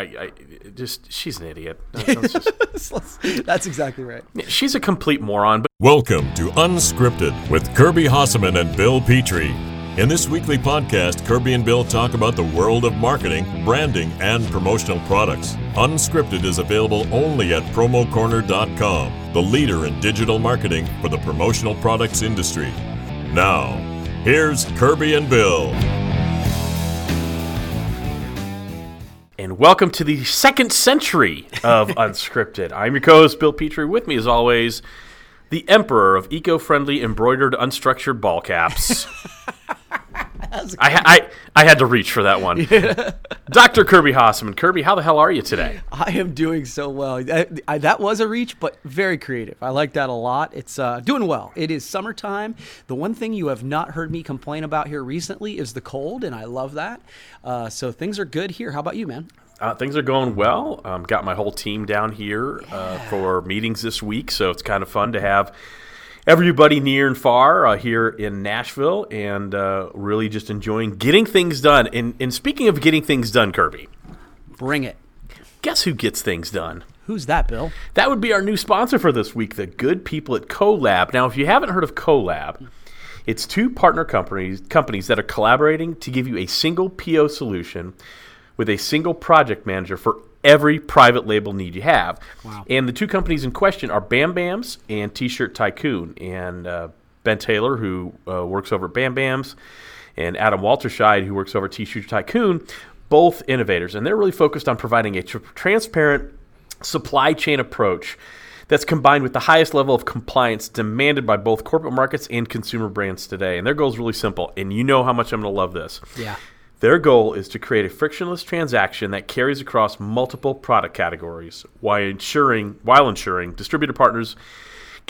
I, I just she's an idiot. Just, That's exactly right. she's a complete moron. But Welcome to Unscripted with Kirby Hasseman and Bill Petrie. In this weekly podcast, Kirby and Bill talk about the world of marketing, branding, and promotional products. Unscripted is available only at promocorner.com, the leader in digital marketing for the promotional products industry. Now, here's Kirby and Bill. Welcome to the second century of Unscripted. I'm your co-host Bill Petrie. With me, as always, the emperor of eco-friendly embroidered unstructured ball caps. I, I I had to reach for that one. Dr. Kirby Hasseman. Kirby, how the hell are you today? I am doing so well. I, I, that was a reach, but very creative. I like that a lot. It's uh, doing well. It is summertime. The one thing you have not heard me complain about here recently is the cold, and I love that. Uh, so things are good here. How about you, man? Uh, things are going well. Um, got my whole team down here uh, for meetings this week, so it's kind of fun to have everybody near and far uh, here in Nashville, and uh, really just enjoying getting things done. And, and speaking of getting things done, Kirby, Bring it. guess who gets things done? Who's that, Bill? That would be our new sponsor for this week, the good people at CoLab. Now, if you haven't heard of CoLab, it's two partner companies companies that are collaborating to give you a single PO solution with a single project manager for every private label need you have. Wow. And the two companies in question are Bam Bams and T-Shirt Tycoon. And uh, Ben Taylor, who uh, works over at Bam Bams, and Adam Walterscheid, who works over at T-Shirt Tycoon, both innovators, and they're really focused on providing a tr- transparent supply chain approach that's combined with the highest level of compliance demanded by both corporate markets and consumer brands today. And their goal is really simple, and you know how much I'm going to love this. Yeah. Their goal is to create a frictionless transaction that carries across multiple product categories while ensuring while ensuring distributor partners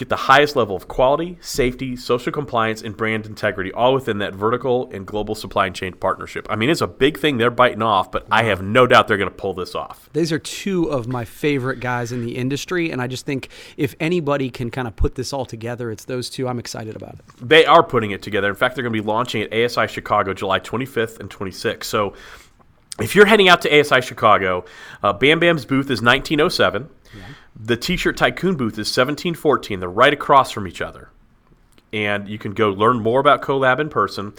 get the highest level of quality, safety, social compliance, and brand integrity, all within that vertical and global supply chain partnership. I mean, it's a big thing they're biting off, but I have no doubt they're going to pull this off. These are two of my favorite guys in the industry, and I just think if anybody can kind of put this all together, it's those two. I'm excited about it. They are putting it together. In fact, they're going to be launching at ASI Chicago July 25th and 26th. So if you're heading out to ASI Chicago, uh, Bam Bam's booth is 1907. The T-shirt Tycoon booth is 1714. They're right across from each other, and you can go learn more about CoLab in person.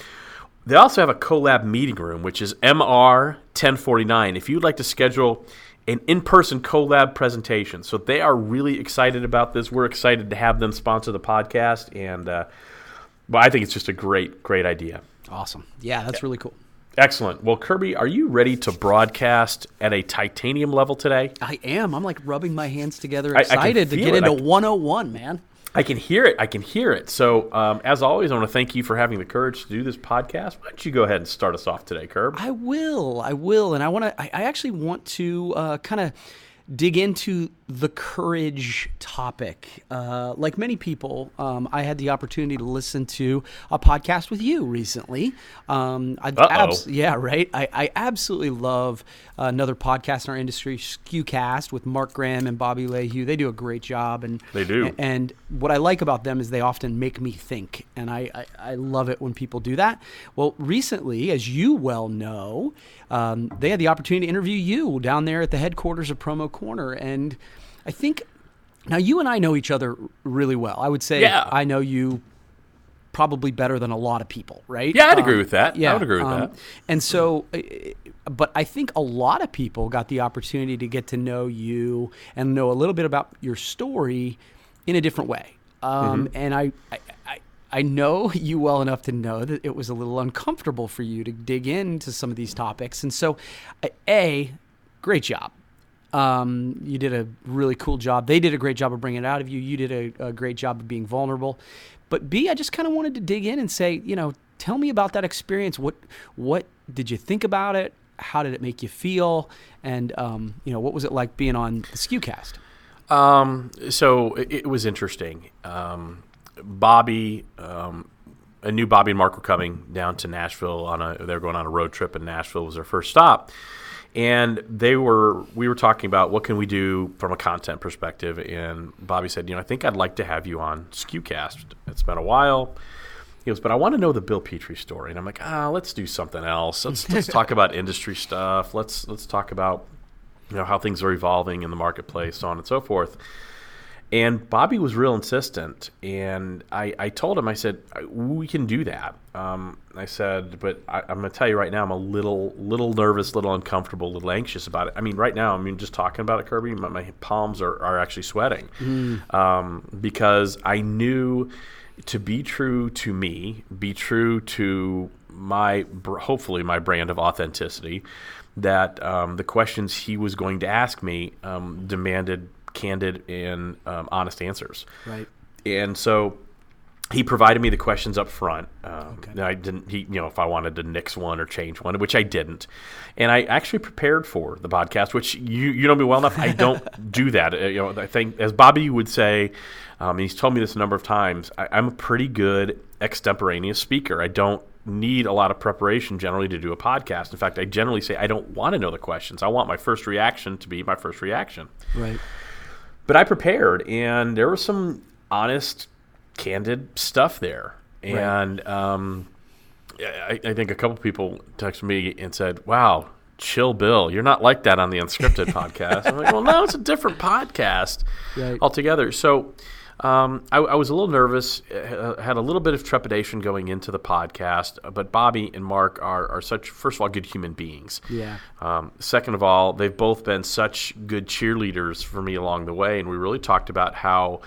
They also have a CoLab meeting room, which is MR 1049. If you'd like to schedule an in-person CoLab presentation, so they are really excited about this. We're excited to have them sponsor the podcast, and uh, well, I think it's just a great, great idea. Awesome. Yeah, that's really cool. Excellent. Well, Kirby, are you ready to broadcast at a titanium level today? I am. I'm like rubbing my hands together, I- I excited to get it. into I- 101, man. I can hear it. I can hear it. So, um, as always, I want to thank you for having the courage to do this podcast. Why don't you go ahead and start us off today, Kirb? I will. I will. And I want to, I, I actually want to uh, kind of dig into the courage topic. Uh, like many people, um, I had the opportunity to listen to a podcast with you recently. Um, I, Uh-oh. yeah, right. I, I absolutely love uh, another podcast in our industry, SKUcast, with Mark Graham and Bobby Lehew. They do a great job. And They do. and what I like about them is they often make me think, and I, I, I love it when people do that. Well, recently, as you well know, um, they had the opportunity to interview you down there at the headquarters of Promo Corner, and I think now you and I know each other really well. I would say Yeah. I know you probably better than a lot of people, right? Yeah, I'd Um, agree with that. Yeah, I would agree with um, that. And so, uh, but I think a lot of people got the opportunity to get to know you and know a little bit about your story in a different way. Um, Mm-hmm. And I, I, I, I know you well enough to know that it was a little uncomfortable for you to dig into some of these topics. And so, uh, a great job. Um, you did a really cool job. They did a great job of bringing it out of you. You did a, a great job of being vulnerable. But B, I just kind of wanted to dig in and say, you know, tell me about that experience. What what did you think about it? How did it make you feel? And um, you know, what was it like being on the SKUcast? Um, so it, it was interesting. Um, Bobby, um, I knew Bobby and Mark were coming down to Nashville on a. They were going on a road trip, and Nashville was their first stop. And they were, we were talking about what can we do from a content perspective. And Bobby said, you know, I think I'd like to have you on SKUcast It's been a while. He goes, but I want to know the Bill Petrie story. And I'm like, ah, let's do something else. Let's let's talk about industry stuff. Let's let's talk about you know how things are evolving in the marketplace, so on and so forth. And Bobby was real insistent, and I, I told him, I said, we can do that. Um, I said, but I, am going to tell you right now, I'm a little, little nervous, little uncomfortable, a little anxious about it. I mean, right now, I mean, just talking about it, Kirby, my, my palms are, are actually sweating mm. um, because I knew to be true to me, be true to my, hopefully, my brand of authenticity, that um, the questions he was going to ask me um, demanded candid and um, honest answers. Right. And so he provided me the questions up front. Um, okay. I didn't, he, you know, if I wanted to nix one or change one, which I didn't. And I actually prepared for the podcast, which you you know me well enough. I don't do that. Uh, you know, I think as Bobby would say, um, he's told me this a number of times. I, I'm a pretty good extemporaneous speaker. I don't need a lot of preparation generally to do a podcast. In fact, I generally say I don't want to know the questions. I want my first reaction to be my first reaction. Right. But I prepared, and there was some honest, candid stuff there. And right. um, I, I, think a couple people texted me and said, "Wow, chill, Bill. You're not like that on the Unscripted podcast." I'm like, "Well, no, it's a different podcast right. altogether." So um, I, I, was a little nervous, uh, had a little bit of trepidation going into the podcast, but Bobby and Mark are, are such, first of all, good human beings. Yeah. Um, second of all, they've both been such good cheerleaders for me along the way, and we really talked about how,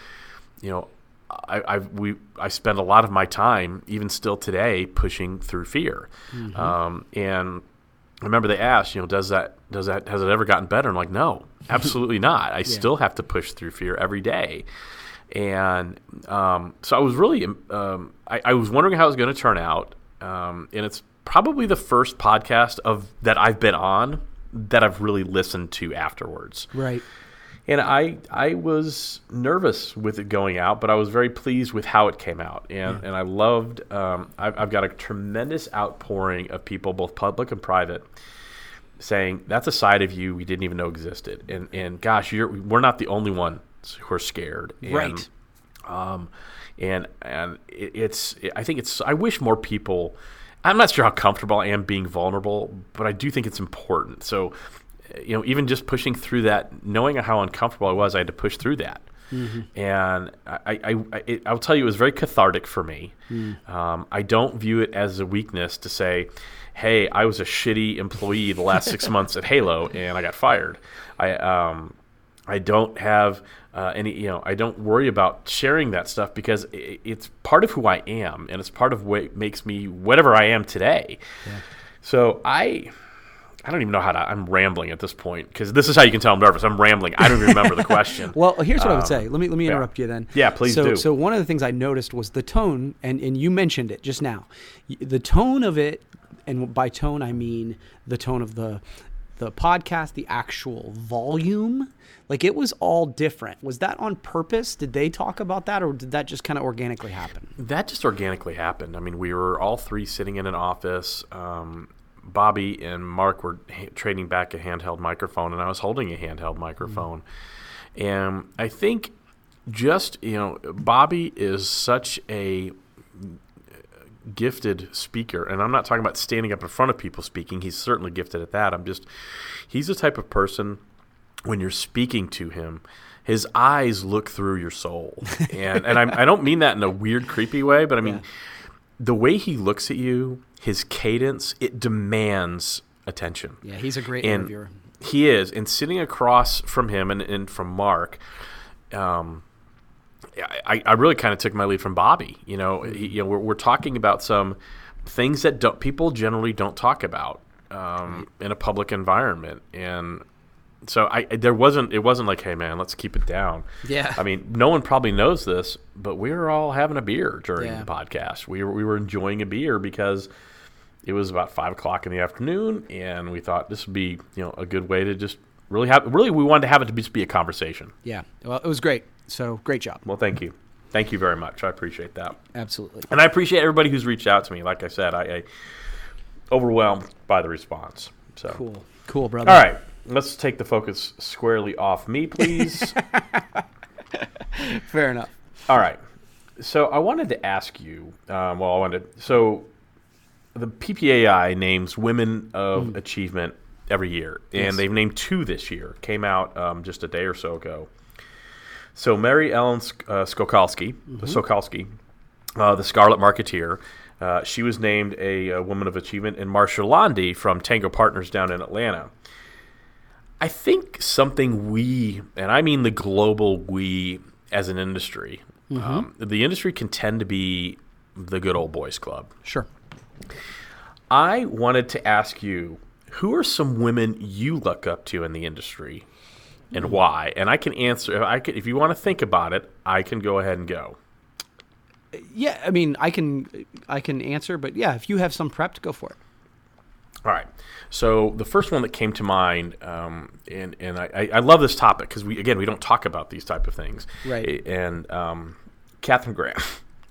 you know, I, I we I spend a lot of my time, even still today, pushing through fear, mm-hmm. um, and I remember they asked, you know, does that does that has it ever gotten better? I'm like, no, absolutely not. I yeah. still have to push through fear every day and um, so I was really um, I, I, was wondering how it was going to turn out, um, and it's probably the first podcast of that I've been on that I've really listened to afterwards. Right. And I I was nervous with it going out, but I was very pleased with how it came out, and yeah. and I loved. Um, I've, I've got a tremendous outpouring of people, both public and private, saying that's a side of you we didn't even know existed, and and gosh, you're we're not the only one who are scared. And, right. Um, and and it, it's I think it's I wish more people. I'm not sure how comfortable I am being vulnerable, but I do think it's important. So, you know, even just pushing through that, knowing how uncomfortable I was, I had to push through that. Mm-hmm. And I, I, I, it, I'll tell you, it was very cathartic for me. Mm. Um, I don't view it as a weakness to say, "Hey, I was a shitty employee the last six months at Halo and I got fired." I, um, I don't have uh, any, you know, I don't worry about sharing that stuff because it, it's part of who I am and it's part of what makes me whatever I am today. Yeah. So I, I don't even know how to. I'm rambling at this point because this is how you can tell I'm nervous. I'm rambling. I don't even remember the question. well, here's what um, I would say. Let me let me interrupt yeah. you then. Yeah, please so, do. So one of the things I noticed was the tone, and and you mentioned it just now. The tone of it, and by tone I mean the tone of the the podcast, the actual volume like it was all different. Was that on purpose? Did they talk about that or did that just kind of organically happen? That just organically happened. I mean, we were all three sitting in an office. Um, Bobby and Mark were ha- trading back a handheld microphone, and I was holding a handheld microphone. Mm-hmm. And I think just, you know, Bobby is such a gifted speaker and i'm not talking about standing up in front of people speaking he's certainly gifted at that i'm just he's the type of person when you're speaking to him, his eyes look through your soul, and and I, I don't mean that in a weird, creepy way, but I mean yeah. the way he looks at you, his cadence, it demands attention. Yeah, he's a great and interviewer. He is, and sitting across from him and, and from Mark, um, I, I really kind of took my lead from Bobby. You know, mm-hmm. he, you know, we're, we're talking about some things that people generally don't talk about um, in a public environment, and so I there wasn't it wasn't like hey man let's keep it down yeah I mean no one probably knows this but we were all having a beer during yeah. the podcast we were we were enjoying a beer because it was about five o'clock in the afternoon and we thought this would be you know a good way to just really have really we wanted to have it to just be a conversation yeah well it was great so great job well thank you thank you very much I appreciate that absolutely and I appreciate everybody who's reached out to me like I said I, I overwhelmed by the response so cool cool brother all right let's take the focus squarely off me, please. Fair enough. All right. So I wanted to ask you. Um, well, I wanted. So the PPAI names Women of mm. Achievement every year, and Yes. they've named two this year. Came out um, just a day or so ago. So Mary Ellen uh, Skokalski, Sokalski, uh, the Scarlet Marketeer. Uh, she was named a, uh Woman of Achievement, and Marsha Londe from Tango Partners down in Atlanta. I think something we, and I mean the global we as an industry, um, the industry can tend to be the good old boys club. Sure. I wanted to ask you who are some women you look up to in the industry and why? And I can answer. I can, if you want to think about it, I can go ahead and go. Yeah, I mean, I can I can answer, but yeah, if you have some prepped, go for it. All right. So the first one that came to mind, um, and and I, I- I love this topic because we again we don't talk about these type of things. Right. And um, Catherine Graham.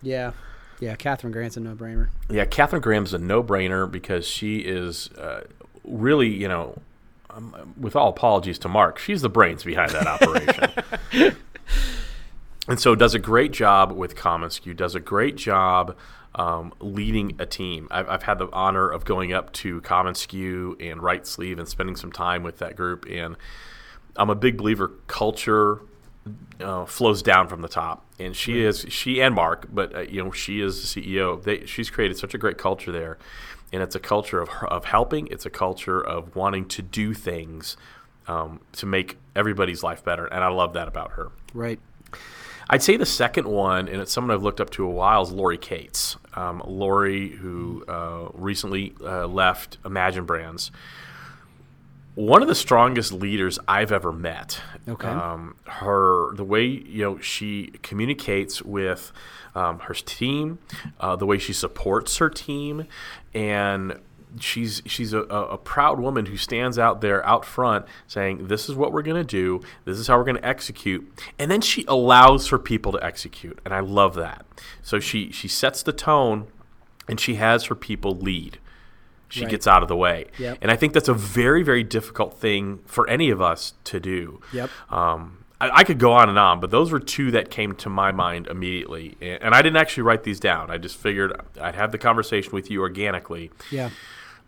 Yeah, yeah. Catherine Graham's a no-brainer. Yeah, Catherine Graham's a no-brainer because she is uh, really, you know, um, with all apologies to Mark, she's the brains behind that operation. and so does a great job with commonsku does a great job um, leading a team. I've, I've had the honor of going up to commonsku and right sleeve and spending some time with that group and i'm a big believer culture uh, flows down from the top. And she is she and mark but uh, you know she is the ceo they, she's created such a great culture there and it's a culture of, of helping it's a culture of wanting to do things um, to make everybody's life better and i love that about her Right. I'd say the second one, and it's someone I've looked up to a while, is Lori Cates. Um, Lori, who uh, recently uh, left Imagen Brands, one of the strongest leaders I've ever met. Okay. Um, her, the way you know she communicates with um, her team, uh, the way she supports her team, and she's she's a, a proud woman who stands out there out front saying this is what we're going to do this is how we're going to execute and then she allows her people to execute and i love that so she she sets the tone and she has her people lead she Right. gets out of the way Yep. and i think that's a very very difficult thing for any of us to do Yep. um, I, I could go on and on, but those were two that came to my mind immediately. And, and I didn't actually write these down. I just figured I'd have the conversation with you organically. Yeah.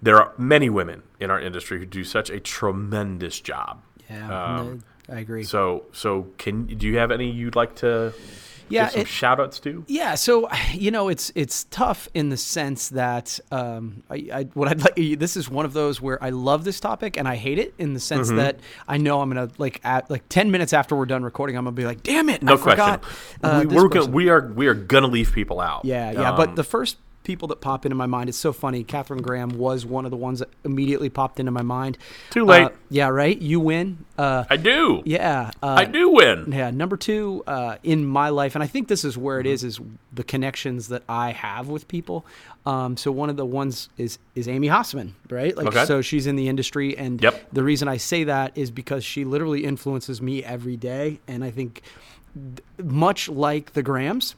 There are many women in our industry who do such a tremendous job. Yeah. Um, I agree. So, so can do you have any you'd like to Yeah, give it- shout outs to? Yeah, so you know it's it's tough in the sense that um, I, I what I'd like this is one of those where I love this topic and I hate it in the sense Mm-hmm. that I know I'm gonna like at like ten minutes after we're done recording I'm gonna be like damn it No I question. forgot uh, we, we're gonna, we are we are gonna leave people out. yeah yeah Um, but the first people that pop into my mind it's so funny Catherine Graham was one of the ones that immediately popped into my mind Too late. Uh, yeah right you win uh, I do. yeah uh, I do win. yeah, number two uh, in my life, and I think this is where it is, is the connections that I have with people. Um, so one of the ones is is Amy Hasseman, right? Like, Okay. so she's in the industry, and Yep. the reason I say that is because she literally influences me every day, and I think th- much like the Grahams,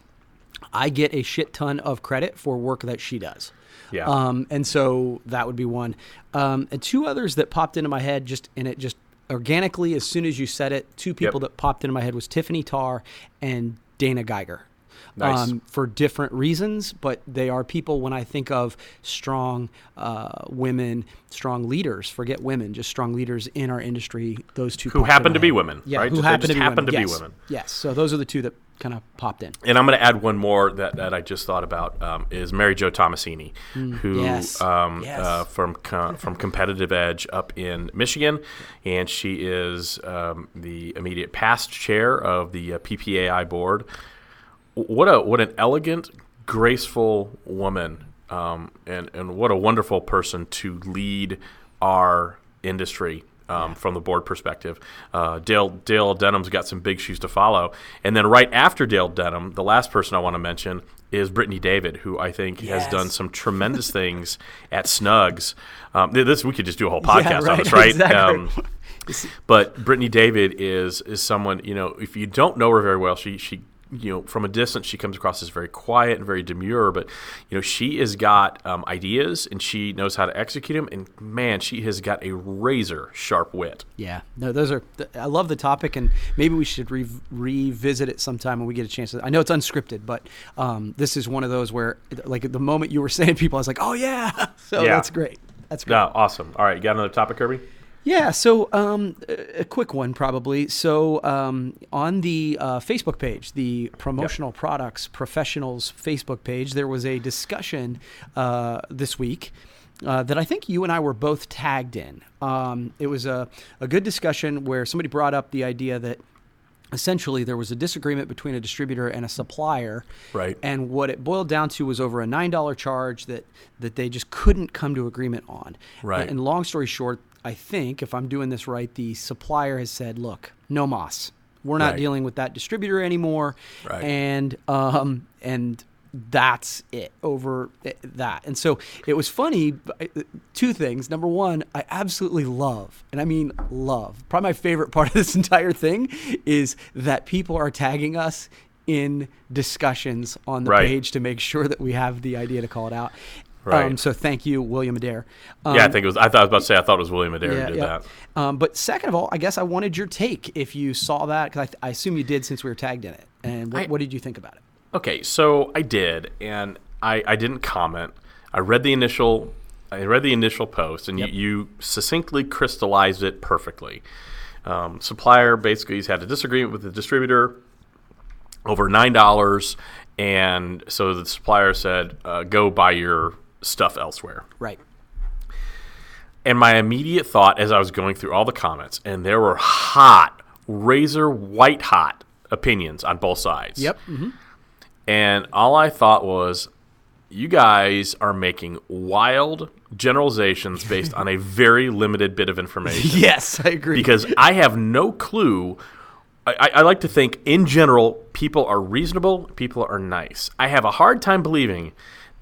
I get a shit ton of credit for work that she does. Yeah. Um, and so that would be one. Um, and two others that popped into my head just and it just organically as soon as you said it, two people that popped into my head was Tiffany Tarr and Dana Geiger. Nice. Um, for different reasons, but they are people when I think of strong uh, women, strong leaders, forget women, just strong leaders in our industry, those two Who happen to be women, Yeah, right? who happen to be happen women. to be yes. women. Yes. So those are the two that kind of popped in. And I'm going to add one more that, that I just thought about um, is Mary Jo Tomasini, who Mm, yes. um, Yes. uh, from co- from Competitive Edge up in Michigan, and she is um, the immediate past chair of the uh, PPAI board. What a what an elegant, graceful woman, um, and and what a wonderful person to lead our industry. Um, From the board perspective, uh, Dale Dale Denham's got some big shoes to follow, and then right after Dale Denham, the last person I want to mention is Brittany David, who I think has done some tremendous things at Snugz. Um, this we could just do a whole podcast on right, this, right? exactly. Um, but Brittany David is is someone you know. If you don't know her very well, she she you know from a distance she comes across as very quiet and very demure. But you know she has got um, ideas and she knows how to execute them. And man, she has got a razor sharp wit. Yeah, no, those are. I love the topic, and maybe we should re- revisit it sometime when we get a chance. To, I know it's unscripted, but um, this is one of those where, like, the moment you were saying people, I was like, "Oh yeah!" So Yeah. that's great. That's great. No, awesome. All right, you got another topic, Kirby? Yeah, so um, a quick one probably. So um, on the uh, Facebook page, the Promotional Products Professionals Facebook page, there was a discussion uh, this week. Uh, that I think you and I were both tagged in. Um, it was a, a good discussion where somebody brought up the idea that essentially there was a disagreement between a distributor and a supplier Right. and what it boiled down to was over a nine dollar charge that that they just couldn't come to agreement on Right. and long story short i think if i'm doing this right the supplier has said look no moss we're not Right. dealing with that distributor anymore Right. and um and that's it over that and so it was funny two things number one i absolutely love and i mean love probably my favorite part of this entire thing is that people are tagging us in discussions on the Right. page to make sure that we have the idea to call it out Right. um, so thank you william adair um, yeah, I think it was. I thought I was about to say. I thought it was William Adair who did yeah. that. Um, but second of all, I guess I wanted your take if you saw that because I, th- I assume you did since we were tagged in it. And what, I- what did you think about it? Okay, so I did, and I, I didn't comment. I read the initial, I read the initial post, and Yep. you, you succinctly crystallized it perfectly. Um, supplier basically has had a disagreement with the distributor over nine dollars, and so the supplier said, uh, "Go buy your stuff elsewhere." Right. And my immediate thought as I was going through all the comments, and there were hot, razor white hot opinions on both sides. Yep. hmm And all I thought was, you guys are making wild generalizations based on a very limited bit of information. Yes, I agree. because I have no clue. I- I like to think, in general, people are reasonable, people are nice. I have a hard time believing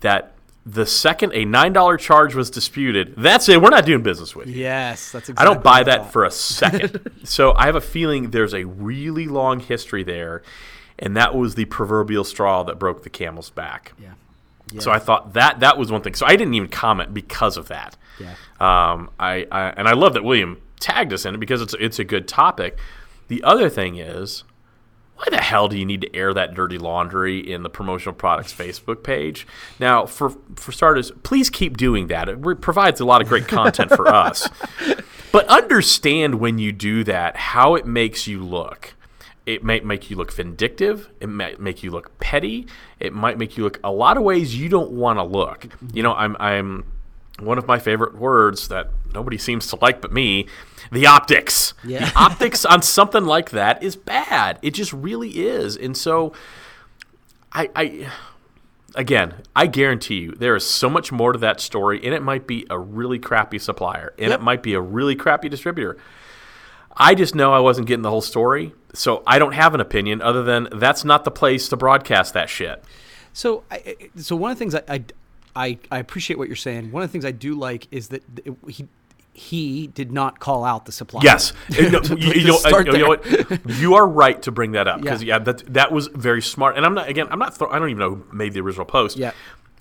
that the second a $9 charge was disputed, that's it, we're not doing business with you. yes, that's I don't buy that for a second. so I have a feeling there's a really long history there, and that was the proverbial straw that broke the camel's back. Yeah. So I thought that that was one thing. So I didn't even comment because of that. Yeah. Um, I, I and I love that William tagged us in it because it's it's a good topic. The other thing is, why the hell do you need to air that dirty laundry in the promotional products Facebook page? Now, for for starters, please keep doing that. It provides a lot of great content for us. But understand when you do that how it makes you look. It might make you look vindictive. It might make you look petty. It might make you look a lot of ways you don't want to look. You know, I'm I'm one of my favorite words that nobody seems to like but me, the optics. Yeah. The optics on something like that is bad. It just really is. And so I I again, I guarantee you there is so much more to that story and it might be a really crappy supplier and Yep. it might be a really crappy distributor. I just know I wasn't getting the whole story, so I don't have an opinion other than that's not the place to broadcast that shit. So, I, so one of the things I, I, I, I appreciate what you're saying. One of the things I do like is that he, he did not call out the supply. Yes, no, you, you know, uh, Start you know what? You are right to bring that up because Yeah. yeah, that that was very smart. And I'm not again. I'm not. Throw, I don't even know who made the original post. Yeah.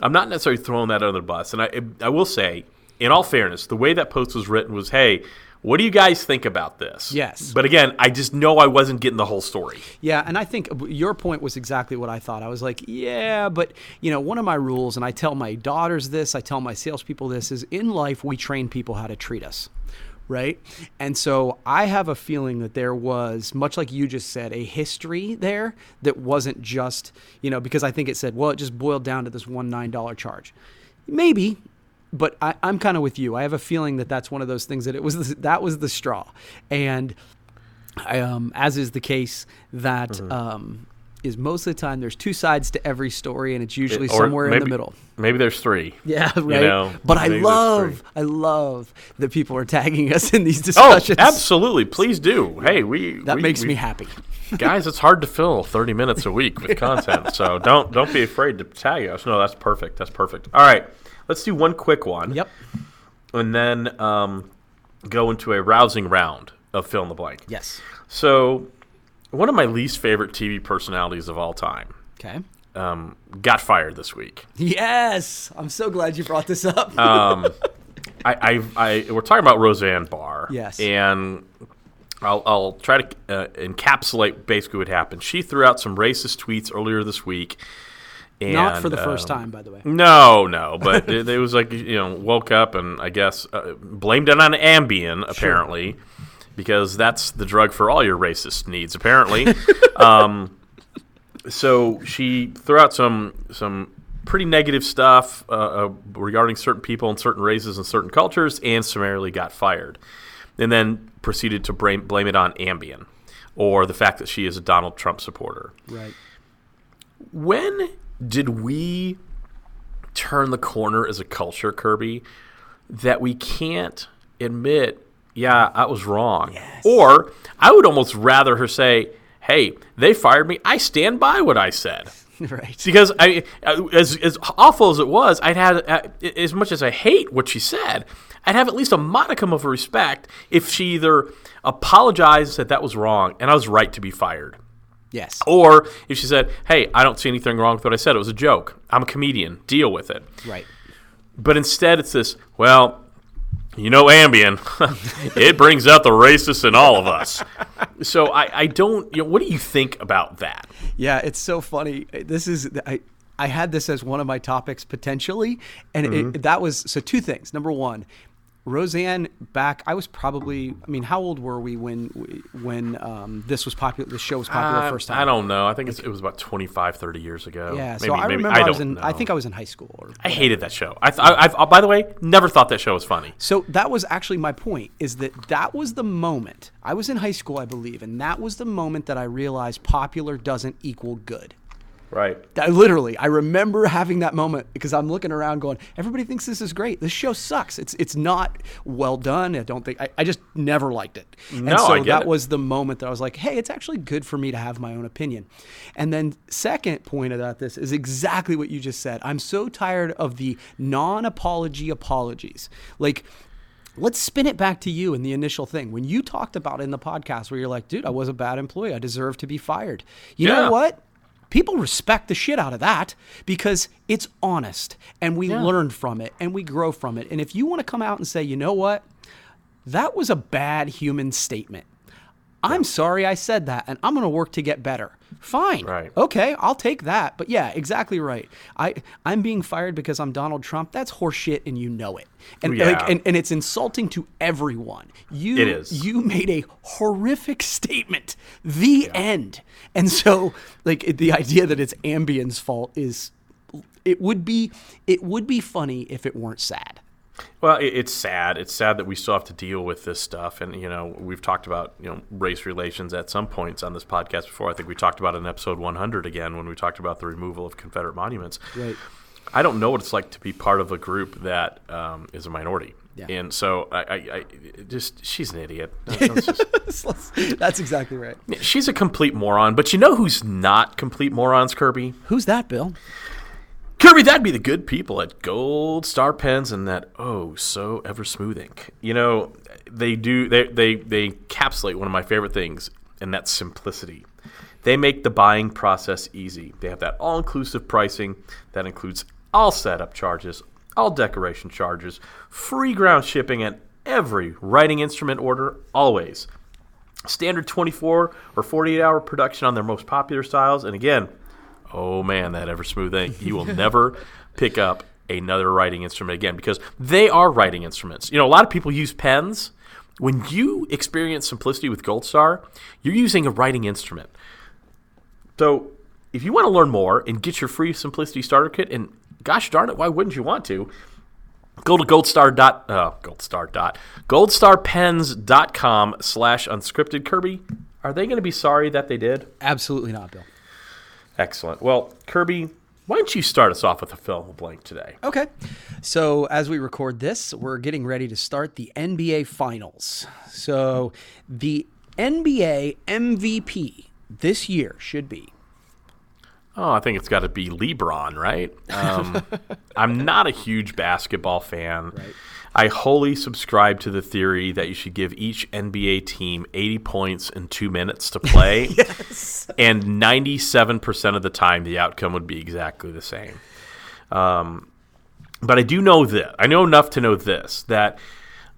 I'm not necessarily throwing that under the bus. And I I will say, in all fairness, the way that post was written was, hey. What do you guys think about this? Yes. But again, I just know I wasn't getting the whole story. Yeah, and I think uh, your point was exactly what I thought. I was like, yeah, but you know, one of my rules, and I tell my daughters this, I tell my salespeople this, is in life we train people how to treat us, right? And so I have a feeling that there was, much like you just said, a history there that wasn't just, you know, because I think it said, well, it just boiled down to this one nine dollar charge. Maybe, but I, I'm kind of with you. I have a feeling that that's one of those things that it was the, that was the straw, and I, um, as is the case that Mm-hmm. um, is most of the time there's two sides to every story, and it's usually Or somewhere in the middle. Maybe there's three. Yeah, right. know, but I love. I love that people are tagging us in these discussions. Oh, discussions. absolutely. Please do. Hey, we That we- makes we- me happy. guys it's hard to fill 30 minutes a week with content so don't don't be afraid to tag us no that's perfect that's perfect all right let's do one quick one Yep. and then um, go into a rousing round of fill in the blank Yes. so one of my least favorite tv personalities of all time Okay. um, got fired this week Yes. I'm so glad you brought this up. Uh, I, I, I we're talking about Roseanne Barr. Yes. And I'll, I'll try to uh, encapsulate basically what happened. She threw out some racist tweets earlier this week, Not for And, the first um, time, by the way. No, no, but it, it was like you know, woke up and I guess uh, blamed it on Ambien apparently, because that's the drug for all your racist needs apparently. um, so she threw out some some pretty negative stuff uh, uh, regarding certain people and certain races and certain cultures, and summarily got fired, and then proceeded to blame blame it on Ambien or the fact that she is a Donald Trump supporter Right. when did we turn the corner as a culture, Kirby, that we can't admit, yeah, I was wrong? Or I would almost rather her say, hey, they fired me. I stand by what I said. right. Because I, as, as awful as it was, I'd had, uh, as much as I hate what she said, I'd have at least a modicum of respect if she either apologized that that was wrong and I was right to be fired. Yes. Or if she said, "Hey, I don't see anything wrong with what I said. It was a joke. I'm a comedian. Deal with it." Right. But instead, it's this. Well, you know, Ambien, it brings out the racist in all of us. So I, I don't. You know, what do you think about that? Yeah, it's so funny. This is I I had this as one of my topics potentially, and Mm-hmm. it, that was so two things. Number one, Roseanne back. I was probably. I mean, how old were we when when um, this was popular? The show was popular Uh, first time. I don't know. I think it's, it was about 25, 30 years ago. Yeah, Maybe- so I remember I, was don't in. I think I was in high school. Or, I hated that show. I, th- I, I've, by the way, never thought that show was funny. So that was actually my point is that that was the moment. I was in high school, I believe, and that was the moment that I realized popular doesn't equal good. Right. I literally, I remember having that moment because I'm looking around going, everybody thinks this is great. This show sucks. It's it's not well done. I don't think I, I just never liked it. and No, so I get that it. was the moment that I was like, hey, it's actually good for me to have my own opinion. And then second point about this is exactly what you just said. I'm so tired of the non-apology apologies. Like Let's spin it back to you and the initial thing. When you talked about in the podcast where you're like, dude, I was a bad employee. I deserve to be fired. You Yeah. know what? People respect the shit out of that because it's honest and we learn from it and we grow from it. And if you want to come out and say, you know what? That was a bad human statement. I'm sorry I said that and I'm going to work to get better. Fine. Right. Okay, I'll take that. But yeah, exactly right. I I'm being fired because I'm Donald Trump. That's horseshit and you know it. And Yeah. like and, and it's insulting to everyone. You It is. you made a horrific statement. The end. And so like the idea that it's Ambien's fault is it would be it would be funny if it weren't sad. Well, it's sad. It's sad that we still have to deal with this stuff, and you know, we've talked about you know race relations at some points on this podcast before. I think we talked about it in episode 100 again when we talked about the removal of Confederate monuments. Right. I don't know what it's like to be part of a group that um, is a minority, Yeah. and so I, I, I just she's an idiot. Just- That's exactly right. she's a complete moron. But you know who's not complete morons, Kirby? Who's that, Bill? Kirby, that'd be the good people at Gold Star Pens and that oh so ever smooth ink. You know, they do they they they encapsulate one of my favorite things, and that's simplicity. They make the buying process easy. They have that all inclusive pricing that includes all setup charges, all decoration charges, free ground shipping and every writing instrument order always. Standard 24 or 48 hour production on their most popular styles. And again, oh man, that ever smooth ink. You will never pick up another writing instrument again because they are writing instruments. You know, a lot of people use pens. When you experience simplicity with Gold Star, you're using a writing instrument. So, if you want to learn more and get your free Simplicity Starter Kit, and gosh darn it, why wouldn't you want to? Go to goldstar dot uh, goldstar dot goldstarpens.com slash unscripted Kirby. Are they going to be sorry that they did? Absolutely not, Bill. Excellent. Well, Kirby, why don't you start us off with a fill in the blank today? Okay. So, as we record this, we're getting ready to start the NBA Finals. So, the NBA MVP this year should be. Oh, I think it's got to be LeBron, right? Um, I'm not a huge basketball fan. I wholly subscribe to the theory that you should give each NBA team 80 points in two minutes to play. yes. And 97% of the time, the outcome would be exactly the same. Um, but I do know this. I know enough to know this that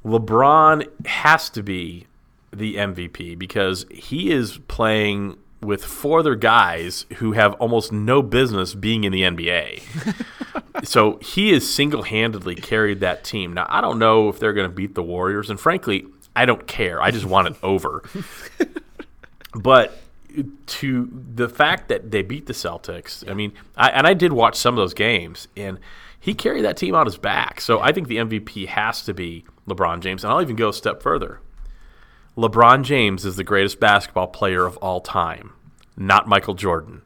LeBron has to be the MVP because he is playing with four other guys who have almost no business being in the NBA. so he has single handedly carried that team. Now, I don't know if they're going to beat the Warriors, and frankly, I don't care. I just want it over. but to the fact that they beat the Celtics, I mean, I, and I did watch some of those games, and he carried that team on his back. So I think the MVP has to be LeBron James. And I'll even go a step further. LeBron James is the greatest basketball player of all time, not Michael Jordan.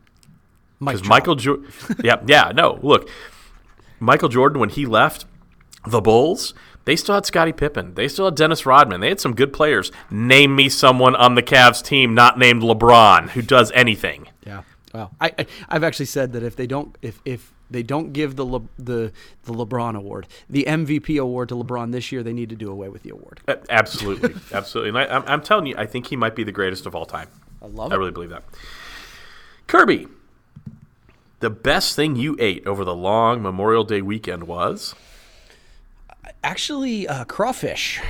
Because Michael Jordan, yeah, yeah, no, look, Michael Jordan when he left the Bulls, they still had Scottie Pippen, they still had Dennis Rodman, they had some good players. Name me someone on the Cavs team not named LeBron who does anything. Yeah, well, I, I I've actually said that if they don't, if if they don't give the Le, the the LeBron award, the MVP award to LeBron this year. They need to do away with the award. Uh, absolutely, absolutely. And I, am I'm telling you, I think he might be the greatest of all time. I love I it. really believe that. Kirby, the best thing you ate over the long Memorial Day weekend was actually uh, crawfish.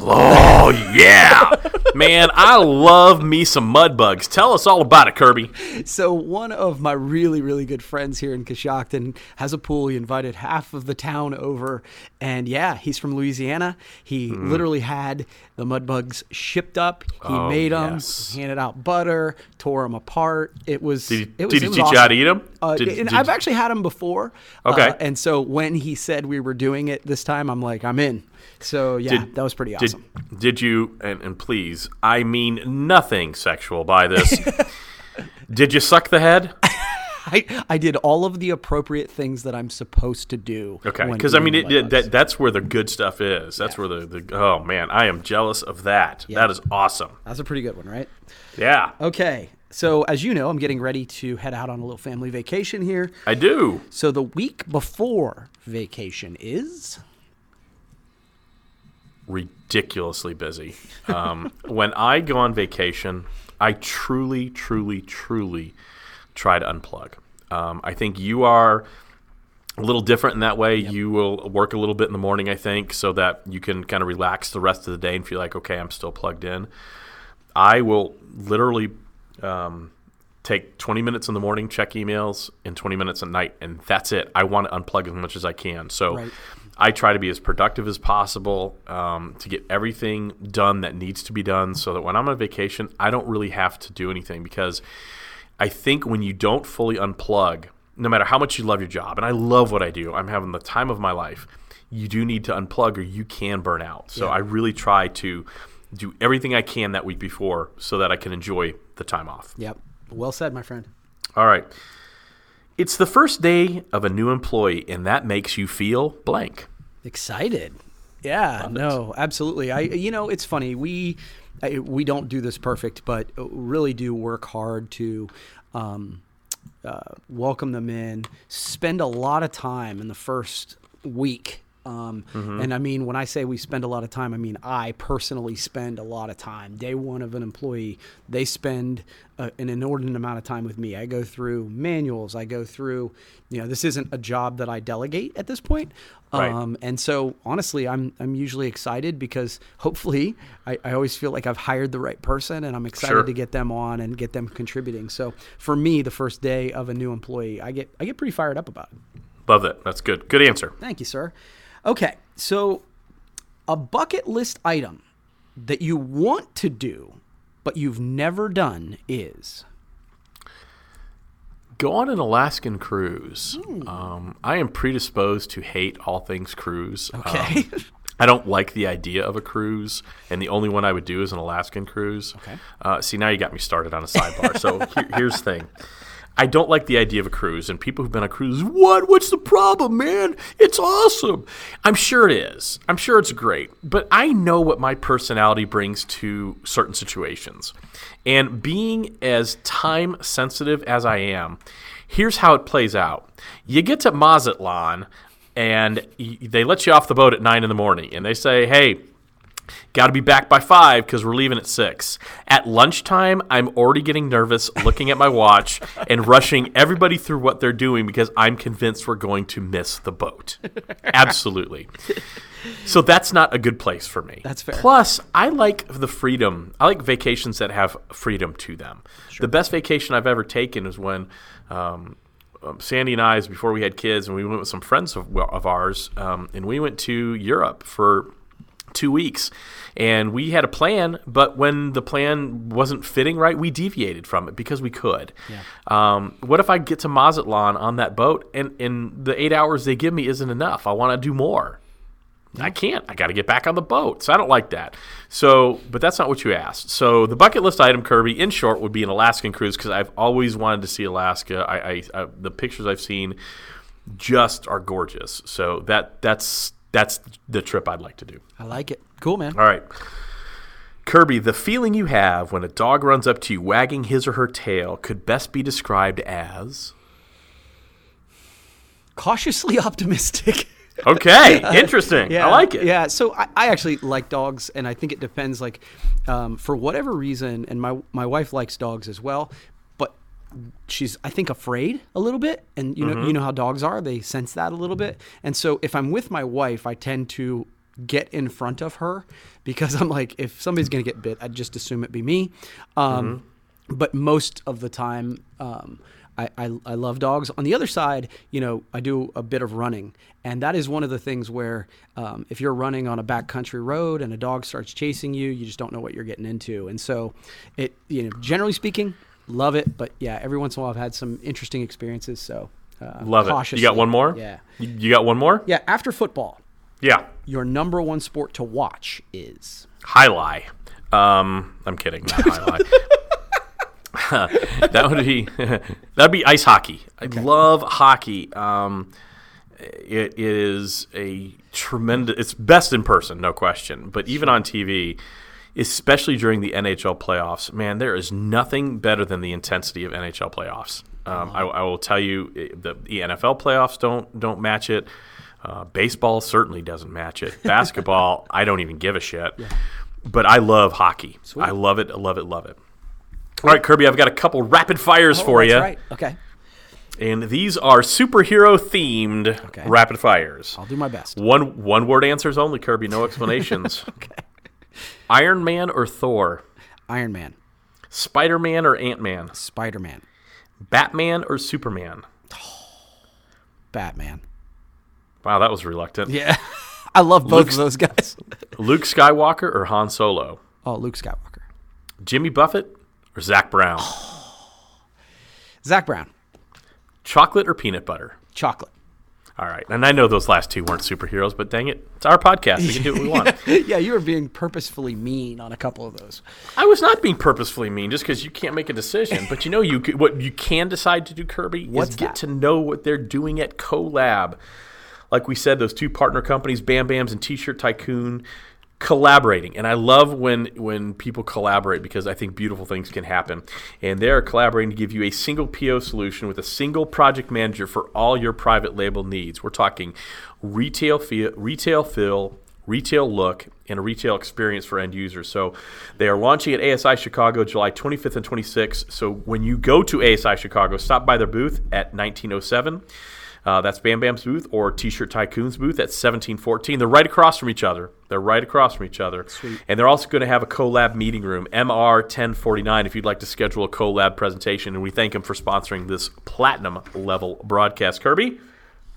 Oh yeah, man! I love me some mud bugs. Tell us all about it, Kirby. So one of my really, really good friends here in Coshocton has a pool. He invited half of the town over, and yeah, he's from Louisiana. He mm. literally had the mud bugs shipped up. He oh, made them, yes. handed out butter, tore them apart. It was. Did he, it was, did he teach awesome. you how to eat them? Uh, did, and did I've actually had them before. Okay. Uh, and so when he said we were doing it this time, I'm like, I'm in. So yeah, did, that was pretty awesome. Did, did you and, and please, I mean nothing sexual by this. did you suck the head? I, I did all of the appropriate things that I'm supposed to do. Okay, because I mean it, it, that that's where the good stuff is. That's yeah. where the, the oh man, I am jealous of that. Yeah. That is awesome. That's a pretty good one, right? Yeah. Okay. So as you know, I'm getting ready to head out on a little family vacation here. I do. So the week before vacation is ridiculously busy. Um, when I go on vacation, I truly, truly, truly try to unplug. Um, I think you are a little different in that way. Yep. You will work a little bit in the morning, I think, so that you can kind of relax the rest of the day and feel like, okay, I'm still plugged in. I will literally um, take 20 minutes in the morning, check emails, and 20 minutes at night, and that's it. I want to unplug as much as I can. So right. I try to be as productive as possible um, to get everything done that needs to be done so that when I'm on vacation, I don't really have to do anything because I think when you don't fully unplug, no matter how much you love your job, and I love what I do, I'm having the time of my life, you do need to unplug or you can burn out. So yeah. I really try to do everything I can that week before so that I can enjoy the time off. Yep. Well said, my friend. All right. It's the first day of a new employee, and that makes you feel blank. Excited. Yeah, Love no, it. absolutely. I, you know, it's funny. We, we don't do this perfect, but really do work hard to um, uh, welcome them in. Spend a lot of time in the first week um, mm-hmm. And I mean, when I say we spend a lot of time, I mean I personally spend a lot of time. Day one of an employee, they spend a, an inordinate amount of time with me. I go through manuals. I go through, you know, this isn't a job that I delegate at this point. Right. Um, and so, honestly, I'm I'm usually excited because hopefully, I, I always feel like I've hired the right person, and I'm excited sure. to get them on and get them contributing. So, for me, the first day of a new employee, I get I get pretty fired up about it. Love it. That's good. Good answer. Thank you, sir. Okay, so a bucket list item that you want to do but you've never done is go on an Alaskan cruise. Um, I am predisposed to hate all things cruise. Okay. Um, I don't like the idea of a cruise, and the only one I would do is an Alaskan cruise. Okay. Uh, see, now you got me started on a sidebar. so here, here's the thing. I don't like the idea of a cruise, and people who've been on cruises, what? What's the problem, man? It's awesome. I'm sure it is. I'm sure it's great. But I know what my personality brings to certain situations. And being as time sensitive as I am, here's how it plays out. You get to Mazatlan, and they let you off the boat at nine in the morning, and they say, hey, Got to be back by five because we're leaving at six. At lunchtime, I'm already getting nervous looking at my watch and rushing everybody through what they're doing because I'm convinced we're going to miss the boat. Absolutely. So that's not a good place for me. That's fair. Plus, I like the freedom. I like vacations that have freedom to them. The best vacation I've ever taken is when um, um, Sandy and I, is before we had kids, and we went with some friends of, of ours, um, and we went to Europe for two weeks. And we had a plan, but when the plan wasn't fitting right, we deviated from it because we could. Um, what if I get to Mazatlan on that boat and, and the eight hours they give me isn't enough? I want to do more. I can't. I got to get back on the boat. So I don't like that. So, but that's not what you asked. So the bucket list item, Kirby, in short, would be an Alaskan cruise because I've always wanted to see Alaska. I, I, I the pictures I've seen just are gorgeous. So that that's that's the trip I'd like to do. I like it. Cool, man. All right. Kirby, the feeling you have when a dog runs up to you wagging his or her tail could best be described as. Cautiously optimistic. Okay, interesting. yeah I like it. Yeah, so I, I actually like dogs, and I think it depends. Like, um, for whatever reason, and my my wife likes dogs as well, she's I think afraid a little bit, and you know Mm-hmm. you know how dogs are; they sense that a little bit. And so if I'm with my wife, I tend to get in front of her because I'm like, if somebody's gonna get bit, I'd just assume it be me. Um, Mm-hmm. But most of the time. Um, I, I, I love dogs. On the other side, you know, I do a bit of running, and that is one of the things where um, if you're running on a backcountry road and a dog starts chasing you, you just don't know what you're getting into. And so, it you know, generally speaking, love it. But yeah, every once in a while, I've had some interesting experiences. So uh, Love it. You got one more? Yeah, You, got one more? yeah. After football, Yeah. your number one sport to watch is Jai alai. Um, I'm kidding. Not jai alai. that would be that'd be ice hockey. I love hockey. Um, it is a tremendous. It's best in person, no question. But even on TV, especially during the NHL playoffs, man, there is nothing better than the intensity of NHL playoffs. Um, I, I will tell you, eh, the, the NFL playoffs don't don't match it. Uh, baseball certainly doesn't match it. Basketball, I don't even give a shit. But I love hockey. I love it. I love it. Love it. All right, Kirby, I've got a couple rapid fires for Oh, that's you. Right. Okay. And these are superhero themed Okay. rapid fires. I'll do my best. One one word answers only, Kirby, no explanations. Okay. Iron Man or Thor? Iron Man, Spider Man or Ant Man? Spider Man, Batman or Superman? Batman. Wow, that was reluctant. Yeah, I love both of those guys. Luke Skywalker or Han Solo? Oh, Luke Skywalker, Jimmy Buffett or Zac Brown? Zac Brown, Chocolate or peanut butter? chocolate. All right. And I know those last two weren't superheroes, but dang it, it's our podcast. We can do what we want. yeah, you were being purposefully mean on a couple of those. I was not being purposefully mean just because you can't make a decision. But you know, you what you can decide to do, Kirby, What's is get that? to know what they're doing at CoLab. Like we said, those two partner companies, Bam Bams and T-Shirt Tycoon, collaborating. And I love when when people collaborate because I think beautiful things can happen. And they are collaborating to give you a single PO solution with a single project manager for all your private label needs. We're talking retail feel, retail fill, retail look, and a retail experience for end users. So they are launching at ASI Chicago July 25th and 26th. So when you go to ASI Chicago, stop by their booth at 1907. Uh, that's Bam Bam's booth or T-Shirt Tycoon's booth at 1714. They're right across from each other. They're right across from each other. Sweet. And they're also going to have a collab meeting room, MR 1049, if you'd like to schedule a collab presentation. And we thank them for sponsoring this platinum level broadcast. Kirby,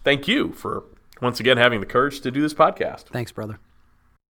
thank you for once again having the courage to do this podcast. Thanks, brother.